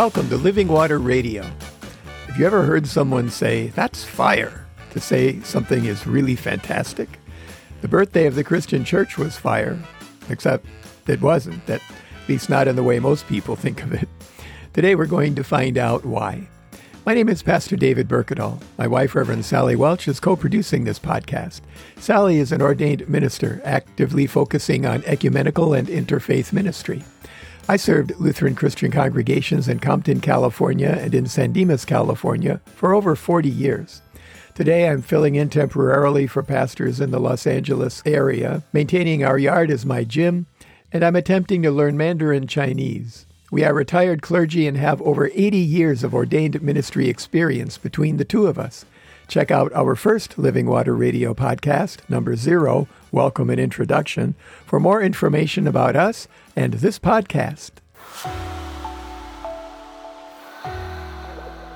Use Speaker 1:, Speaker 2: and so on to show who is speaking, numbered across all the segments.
Speaker 1: welcome to Living Water Radio. Have you ever heard someone say, that's fire, to say something is really fantastic? The birthday of the Christian church was fire, except it wasn't, at least not in the way most people think of it. Today we're going to find out why. My name is Pastor David Berkedal. My wife, Reverend Sally Welch, is co producing this podcast. Sally is an ordained minister, actively focusing on ecumenical and interfaith ministry. I served Lutheran Christian congregations in Compton, California, and in San Dimas, California, for over 40 years. Today, I'm filling in temporarily for pastors in the Los Angeles area. Maintaining our yard is my gym, and I'm attempting to learn Mandarin Chinese. We are retired clergy and have over 80 years of ordained ministry experience between the two of us. Check out our first Living Water Radio podcast, number zero, Welcome and Introduction, for more information about us and this podcast.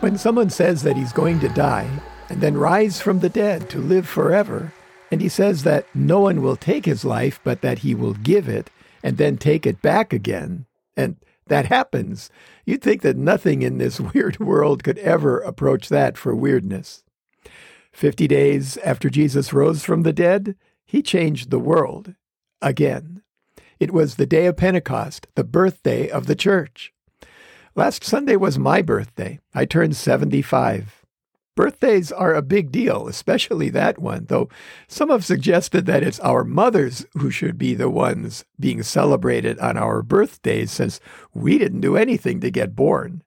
Speaker 1: When someone says that he's going to die and then rise from the dead to live forever, and he says that no one will take his life, but that he will give it and then take it back again, and that happens, you'd think that nothing in this weird world could ever approach that for weirdness. Fifty days after Jesus rose from the dead, he changed the world again. It was the day of Pentecost, the birthday of the church. Last Sunday was my birthday. I turned 75. Birthdays are a big deal, especially that one, though some have suggested that it's our mothers who should be the ones being celebrated on our birthdays since we didn't do anything to get born.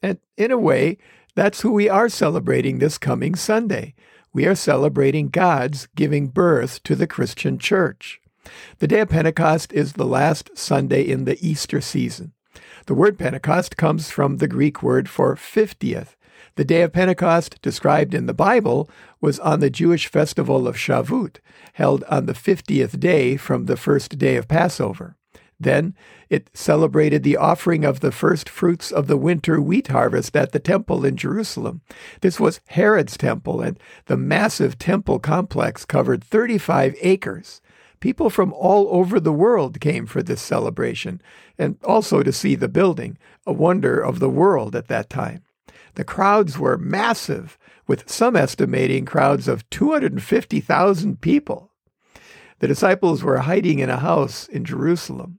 Speaker 1: And in a way, that's who we are celebrating this coming Sunday. We are celebrating God's giving birth to the Christian church. The day of Pentecost is the last Sunday in the Easter season. The word Pentecost comes from the Greek word for 50th, the day of Pentecost, described in the Bible, was on the Jewish festival of Shavuot, held on the 50th day from the first day of Passover. Then it celebrated the offering of the first fruits of the winter wheat harvest at the temple in Jerusalem. This was Herod's temple, and the massive temple complex covered 35 acres. People from all over the world came for this celebration, and also to see the building, a wonder of the world at that time. The crowds were massive, with some estimating crowds of 250,000 people. The disciples were hiding in a house in Jerusalem.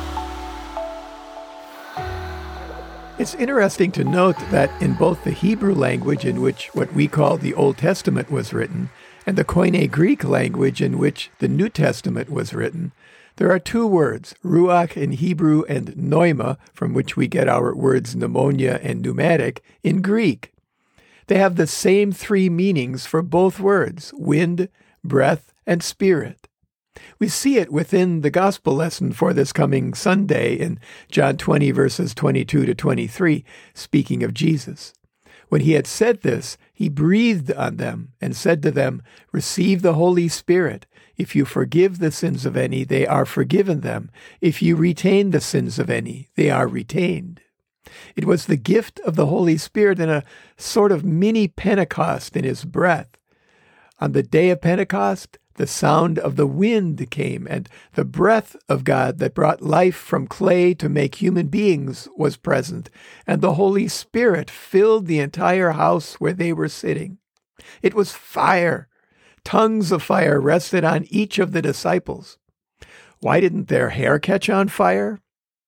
Speaker 1: It's interesting to note that in both the Hebrew language in which what we call the Old Testament was written and the Koine Greek language in which the New Testament was written, there are two words, ruach in Hebrew and pneuma, from which we get our words pneumonia and pneumatic, in Greek. They have the same three meanings for both words wind, breath, and spirit. We see it within the gospel lesson for this coming Sunday in John 20, verses 22 to 23, speaking of Jesus. When he had said this, he breathed on them and said to them, Receive the Holy Spirit. If you forgive the sins of any, they are forgiven them. If you retain the sins of any, they are retained. It was the gift of the Holy Spirit in a sort of mini Pentecost in his breath. On the day of Pentecost, the sound of the wind came, and the breath of God that brought life from clay to make human beings was present, and the Holy Spirit filled the entire house where they were sitting. It was fire. Tongues of fire rested on each of the disciples. Why didn't their hair catch on fire?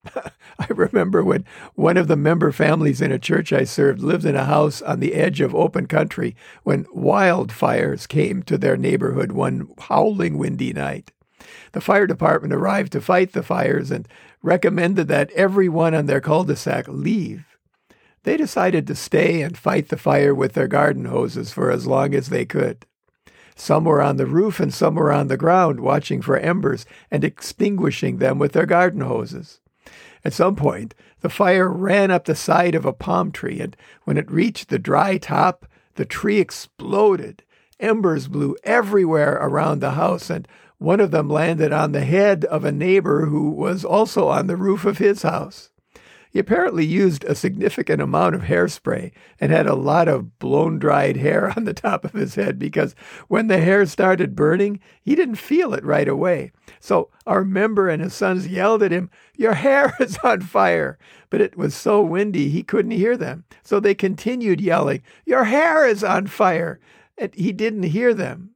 Speaker 1: I remember when one of the member families in a church I served lived in a house on the edge of open country when wildfires came to their neighborhood one howling windy night. The fire department arrived to fight the fires and recommended that everyone on their cul de sac leave. They decided to stay and fight the fire with their garden hoses for as long as they could. Some were on the roof and some were on the ground watching for embers and extinguishing them with their garden hoses. At some point, the fire ran up the side of a palm tree, and when it reached the dry top, the tree exploded. Embers blew everywhere around the house, and one of them landed on the head of a neighbor who was also on the roof of his house. He apparently used a significant amount of hairspray and had a lot of blown dried hair on the top of his head because when the hair started burning, he didn't feel it right away. So our member and his sons yelled at him, Your hair is on fire. But it was so windy he couldn't hear them. So they continued yelling, Your hair is on fire. And he didn't hear them.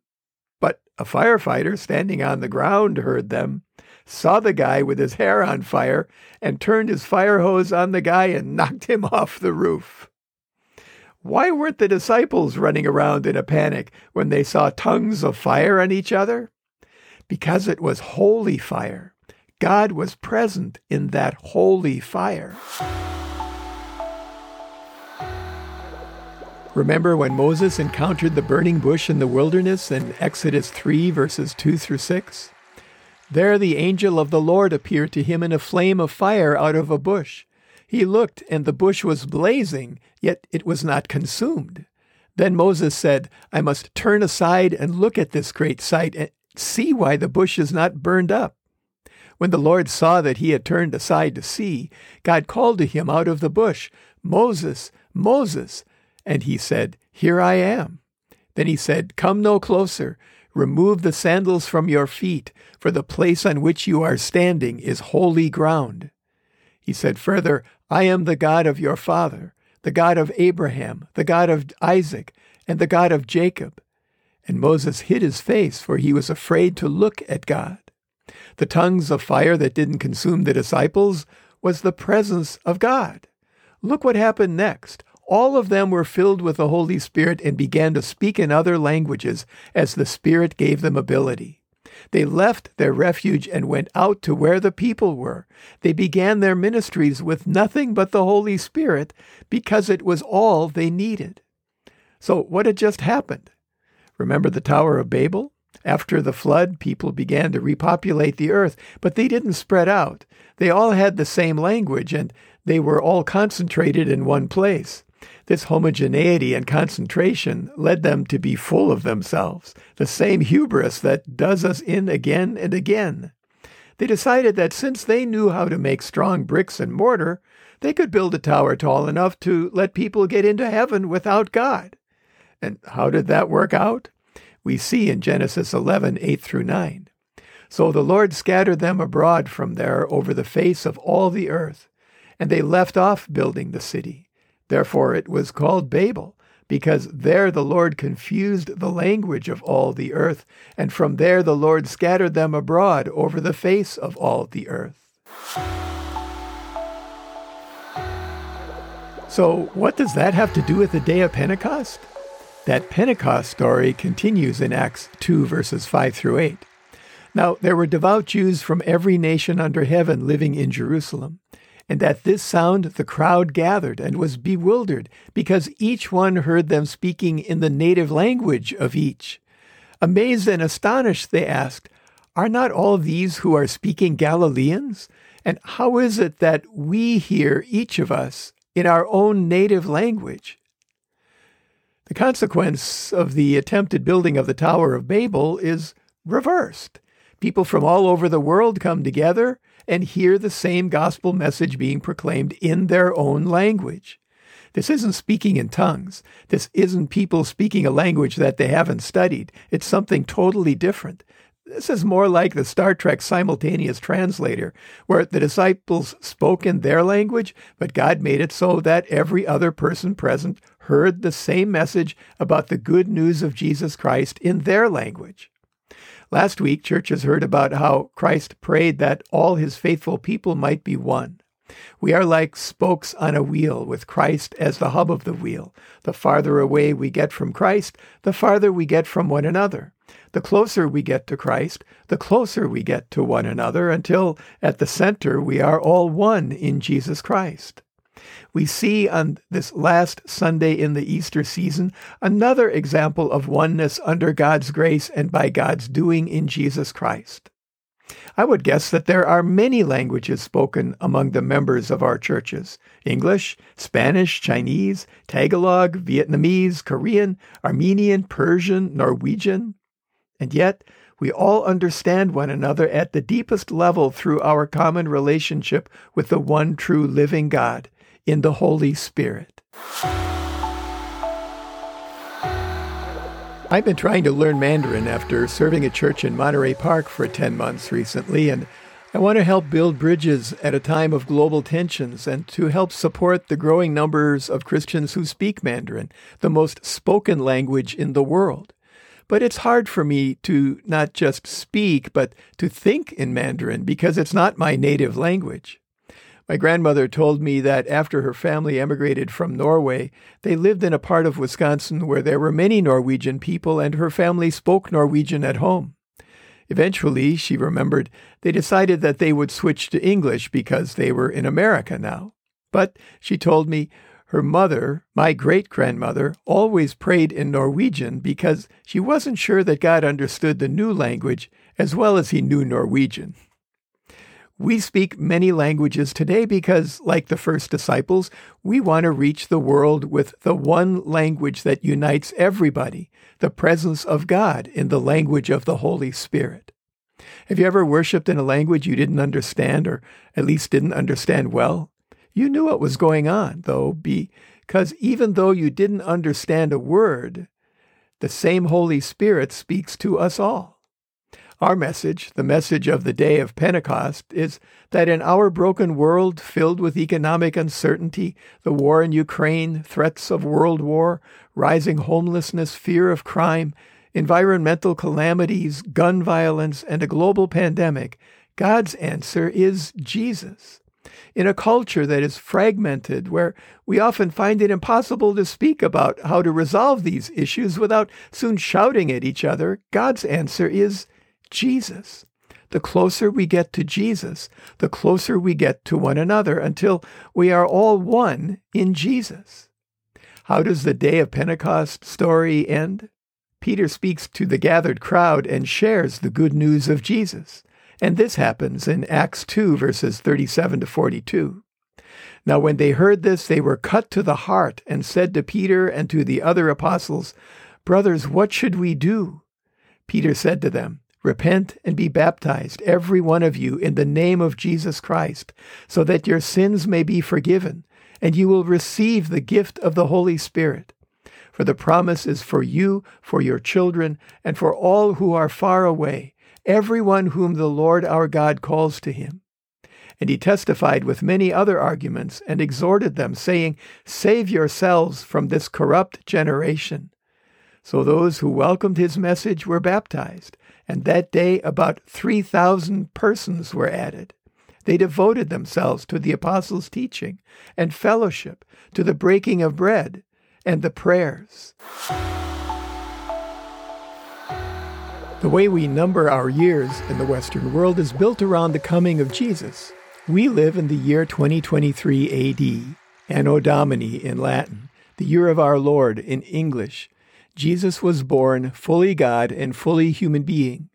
Speaker 1: But a firefighter standing on the ground heard them saw the guy with his hair on fire and turned his fire hose on the guy and knocked him off the roof. Why weren't the disciples running around in a panic when they saw tongues of fire on each other? Because it was holy fire. God was present in that holy fire. Remember when Moses encountered the burning bush in the wilderness in Exodus 3, verses 2 through 6? There the angel of the Lord appeared to him in a flame of fire out of a bush. He looked, and the bush was blazing, yet it was not consumed. Then Moses said, I must turn aside and look at this great sight and see why the bush is not burned up. When the Lord saw that he had turned aside to see, God called to him out of the bush, Moses, Moses. And he said, Here I am. Then he said, Come no closer. Remove the sandals from your feet, for the place on which you are standing is holy ground. He said further, I am the God of your father, the God of Abraham, the God of Isaac, and the God of Jacob. And Moses hid his face, for he was afraid to look at God. The tongues of fire that didn't consume the disciples was the presence of God. Look what happened next all of them were filled with the Holy Spirit and began to speak in other languages as the Spirit gave them ability. They left their refuge and went out to where the people were. They began their ministries with nothing but the Holy Spirit because it was all they needed. So, what had just happened? Remember the Tower of Babel? After the flood, people began to repopulate the earth, but they didn't spread out. They all had the same language and they were all concentrated in one place. This homogeneity and concentration led them to be full of themselves, the same hubris that does us in again and again. They decided that since they knew how to make strong bricks and mortar, they could build a tower tall enough to let people get into heaven without God. And how did that work out? We see in Genesis 11, 8 through 9. So the Lord scattered them abroad from there over the face of all the earth, and they left off building the city. Therefore it was called Babel, because there the Lord confused the language of all the earth, and from there the Lord scattered them abroad over the face of all the earth. So, what does that have to do with the day of Pentecost? That Pentecost story continues in Acts 2, verses 5 through 8. Now, there were devout Jews from every nation under heaven living in Jerusalem. And at this sound the crowd gathered and was bewildered, because each one heard them speaking in the native language of each. Amazed and astonished, they asked, Are not all these who are speaking Galileans? And how is it that we hear, each of us, in our own native language? The consequence of the attempted building of the Tower of Babel is reversed. People from all over the world come together and hear the same gospel message being proclaimed in their own language. This isn't speaking in tongues. This isn't people speaking a language that they haven't studied. It's something totally different. This is more like the Star Trek simultaneous translator, where the disciples spoke in their language, but God made it so that every other person present heard the same message about the good news of Jesus Christ in their language. Last week, churches heard about how Christ prayed that all his faithful people might be one. We are like spokes on a wheel, with Christ as the hub of the wheel. The farther away we get from Christ, the farther we get from one another. The closer we get to Christ, the closer we get to one another, until at the center we are all one in Jesus Christ we see on this last Sunday in the Easter season another example of oneness under God's grace and by God's doing in Jesus Christ. I would guess that there are many languages spoken among the members of our churches English, Spanish, Chinese, Tagalog, Vietnamese, Korean, Armenian, Persian, Norwegian. And yet, we all understand one another at the deepest level through our common relationship with the one true living God in the Holy Spirit. I've been trying to learn Mandarin after serving a church in Monterey Park for 10 months recently, and I want to help build bridges at a time of global tensions and to help support the growing numbers of Christians who speak Mandarin, the most spoken language in the world. But it's hard for me to not just speak, but to think in Mandarin because it's not my native language. My grandmother told me that after her family emigrated from Norway, they lived in a part of Wisconsin where there were many Norwegian people and her family spoke Norwegian at home. Eventually, she remembered, they decided that they would switch to English because they were in America now. But she told me her mother, my great grandmother, always prayed in Norwegian because she wasn't sure that God understood the new language as well as he knew Norwegian. We speak many languages today because, like the first disciples, we want to reach the world with the one language that unites everybody the presence of God in the language of the Holy Spirit. Have you ever worshiped in a language you didn't understand, or at least didn't understand well? You knew what was going on, though, because even though you didn't understand a word, the same Holy Spirit speaks to us all. Our message, the message of the day of Pentecost, is that in our broken world filled with economic uncertainty, the war in Ukraine, threats of world war, rising homelessness, fear of crime, environmental calamities, gun violence, and a global pandemic, God's answer is Jesus. In a culture that is fragmented, where we often find it impossible to speak about how to resolve these issues without soon shouting at each other, God's answer is Jesus. The closer we get to Jesus, the closer we get to one another until we are all one in Jesus. How does the day of Pentecost story end? Peter speaks to the gathered crowd and shares the good news of Jesus. And this happens in Acts 2, verses 37 to 42. Now, when they heard this, they were cut to the heart and said to Peter and to the other apostles, Brothers, what should we do? Peter said to them, Repent and be baptized, every one of you, in the name of Jesus Christ, so that your sins may be forgiven, and you will receive the gift of the Holy Spirit. For the promise is for you, for your children, and for all who are far away, everyone whom the Lord our God calls to him. And he testified with many other arguments and exhorted them, saying, Save yourselves from this corrupt generation. So those who welcomed his message were baptized and that day about 3,000 persons were added. They devoted themselves to the apostles' teaching and fellowship, to the breaking of bread and the prayers. The way we number our years in the Western world is built around the coming of Jesus. We live in the year 2023 AD, Anno Domini in Latin, the year of our Lord in English, Jesus was born fully God and fully human being.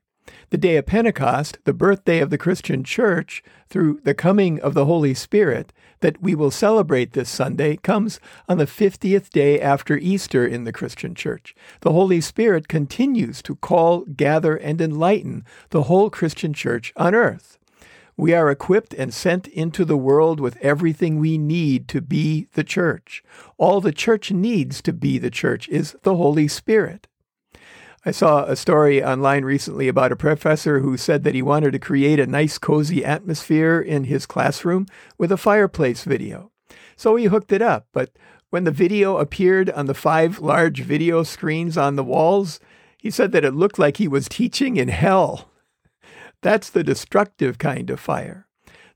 Speaker 1: The day of Pentecost, the birthday of the Christian church, through the coming of the Holy Spirit, that we will celebrate this Sunday, comes on the 50th day after Easter in the Christian church. The Holy Spirit continues to call, gather, and enlighten the whole Christian church on earth. We are equipped and sent into the world with everything we need to be the church. All the church needs to be the church is the Holy Spirit. I saw a story online recently about a professor who said that he wanted to create a nice, cozy atmosphere in his classroom with a fireplace video. So he hooked it up, but when the video appeared on the five large video screens on the walls, he said that it looked like he was teaching in hell. That's the destructive kind of fire.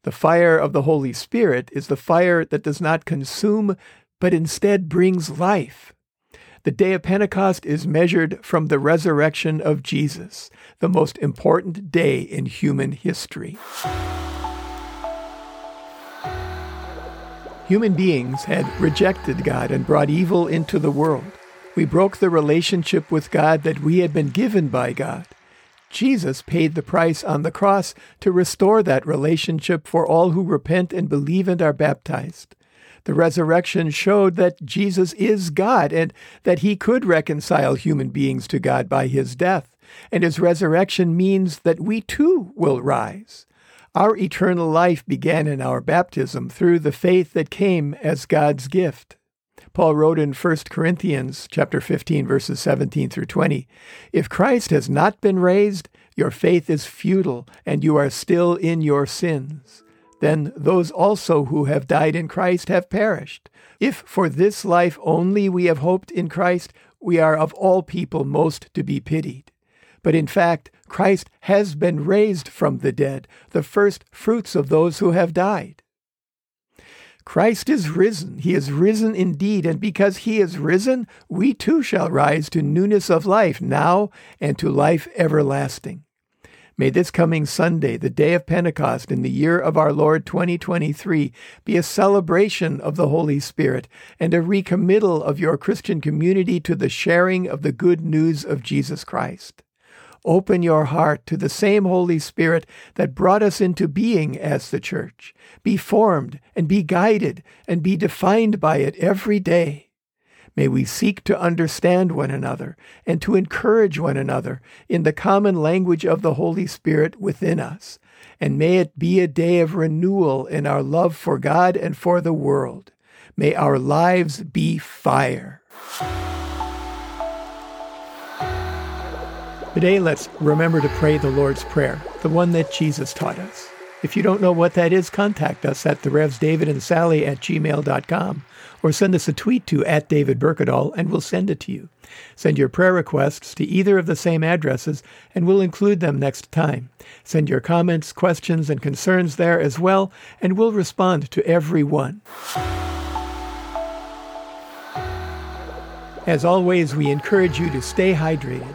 Speaker 1: The fire of the Holy Spirit is the fire that does not consume, but instead brings life. The day of Pentecost is measured from the resurrection of Jesus, the most important day in human history. Human beings had rejected God and brought evil into the world. We broke the relationship with God that we had been given by God. Jesus paid the price on the cross to restore that relationship for all who repent and believe and are baptized. The resurrection showed that Jesus is God and that he could reconcile human beings to God by his death. And his resurrection means that we too will rise. Our eternal life began in our baptism through the faith that came as God's gift. Paul wrote in 1 Corinthians chapter 15 verses 17 through 20, "If Christ has not been raised, your faith is futile and you are still in your sins. Then those also who have died in Christ have perished. If for this life only we have hoped in Christ, we are of all people most to be pitied. But in fact, Christ has been raised from the dead, the first fruits of those who have died. Christ is risen. He is risen indeed. And because he is risen, we too shall rise to newness of life now and to life everlasting. May this coming Sunday, the day of Pentecost in the year of our Lord 2023, be a celebration of the Holy Spirit and a recommittal of your Christian community to the sharing of the good news of Jesus Christ. Open your heart to the same Holy Spirit that brought us into being as the church. Be formed and be guided and be defined by it every day. May we seek to understand one another and to encourage one another in the common language of the Holy Spirit within us. And may it be a day of renewal in our love for God and for the world. May our lives be fire. Today, let's remember to pray the Lord's Prayer, the one that Jesus taught us. If you don't know what that is, contact us at the Revs David and Sally at gmail.com or send us a tweet to at David Berkedal and we'll send it to you. Send your prayer requests to either of the same addresses and we'll include them next time. Send your comments, questions, and concerns there as well, and we'll respond to every one. As always, we encourage you to stay hydrated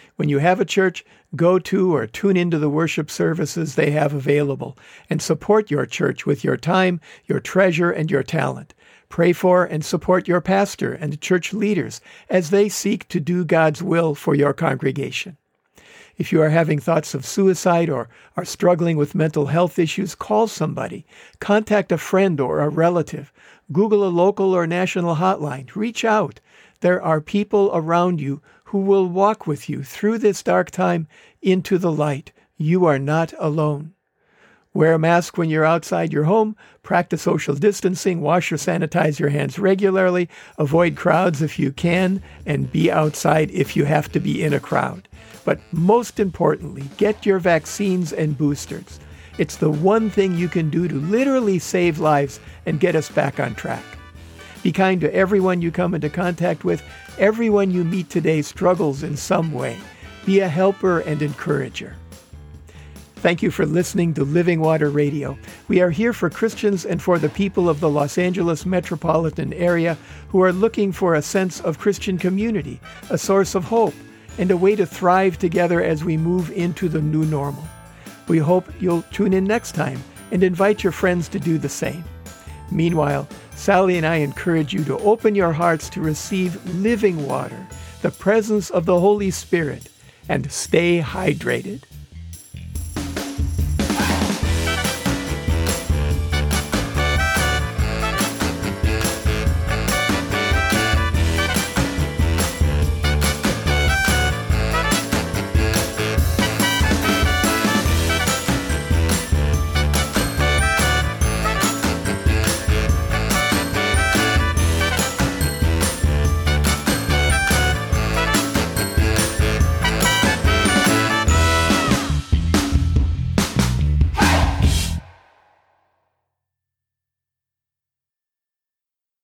Speaker 1: When you have a church, go to or tune into the worship services they have available and support your church with your time, your treasure, and your talent. Pray for and support your pastor and church leaders as they seek to do God's will for your congregation. If you are having thoughts of suicide or are struggling with mental health issues, call somebody. Contact a friend or a relative. Google a local or national hotline. Reach out. There are people around you who will walk with you through this dark time into the light. You are not alone. Wear a mask when you're outside your home, practice social distancing, wash or sanitize your hands regularly, avoid crowds if you can, and be outside if you have to be in a crowd. But most importantly, get your vaccines and boosters. It's the one thing you can do to literally save lives and get us back on track. Be kind to everyone you come into contact with. Everyone you meet today struggles in some way. Be a helper and encourager. Thank you for listening to Living Water Radio. We are here for Christians and for the people of the Los Angeles metropolitan area who are looking for a sense of Christian community, a source of hope, and a way to thrive together as we move into the new normal. We hope you'll tune in next time and invite your friends to do the same. Meanwhile, Sally and I encourage you to open your hearts to receive living water, the presence of the Holy Spirit, and stay hydrated.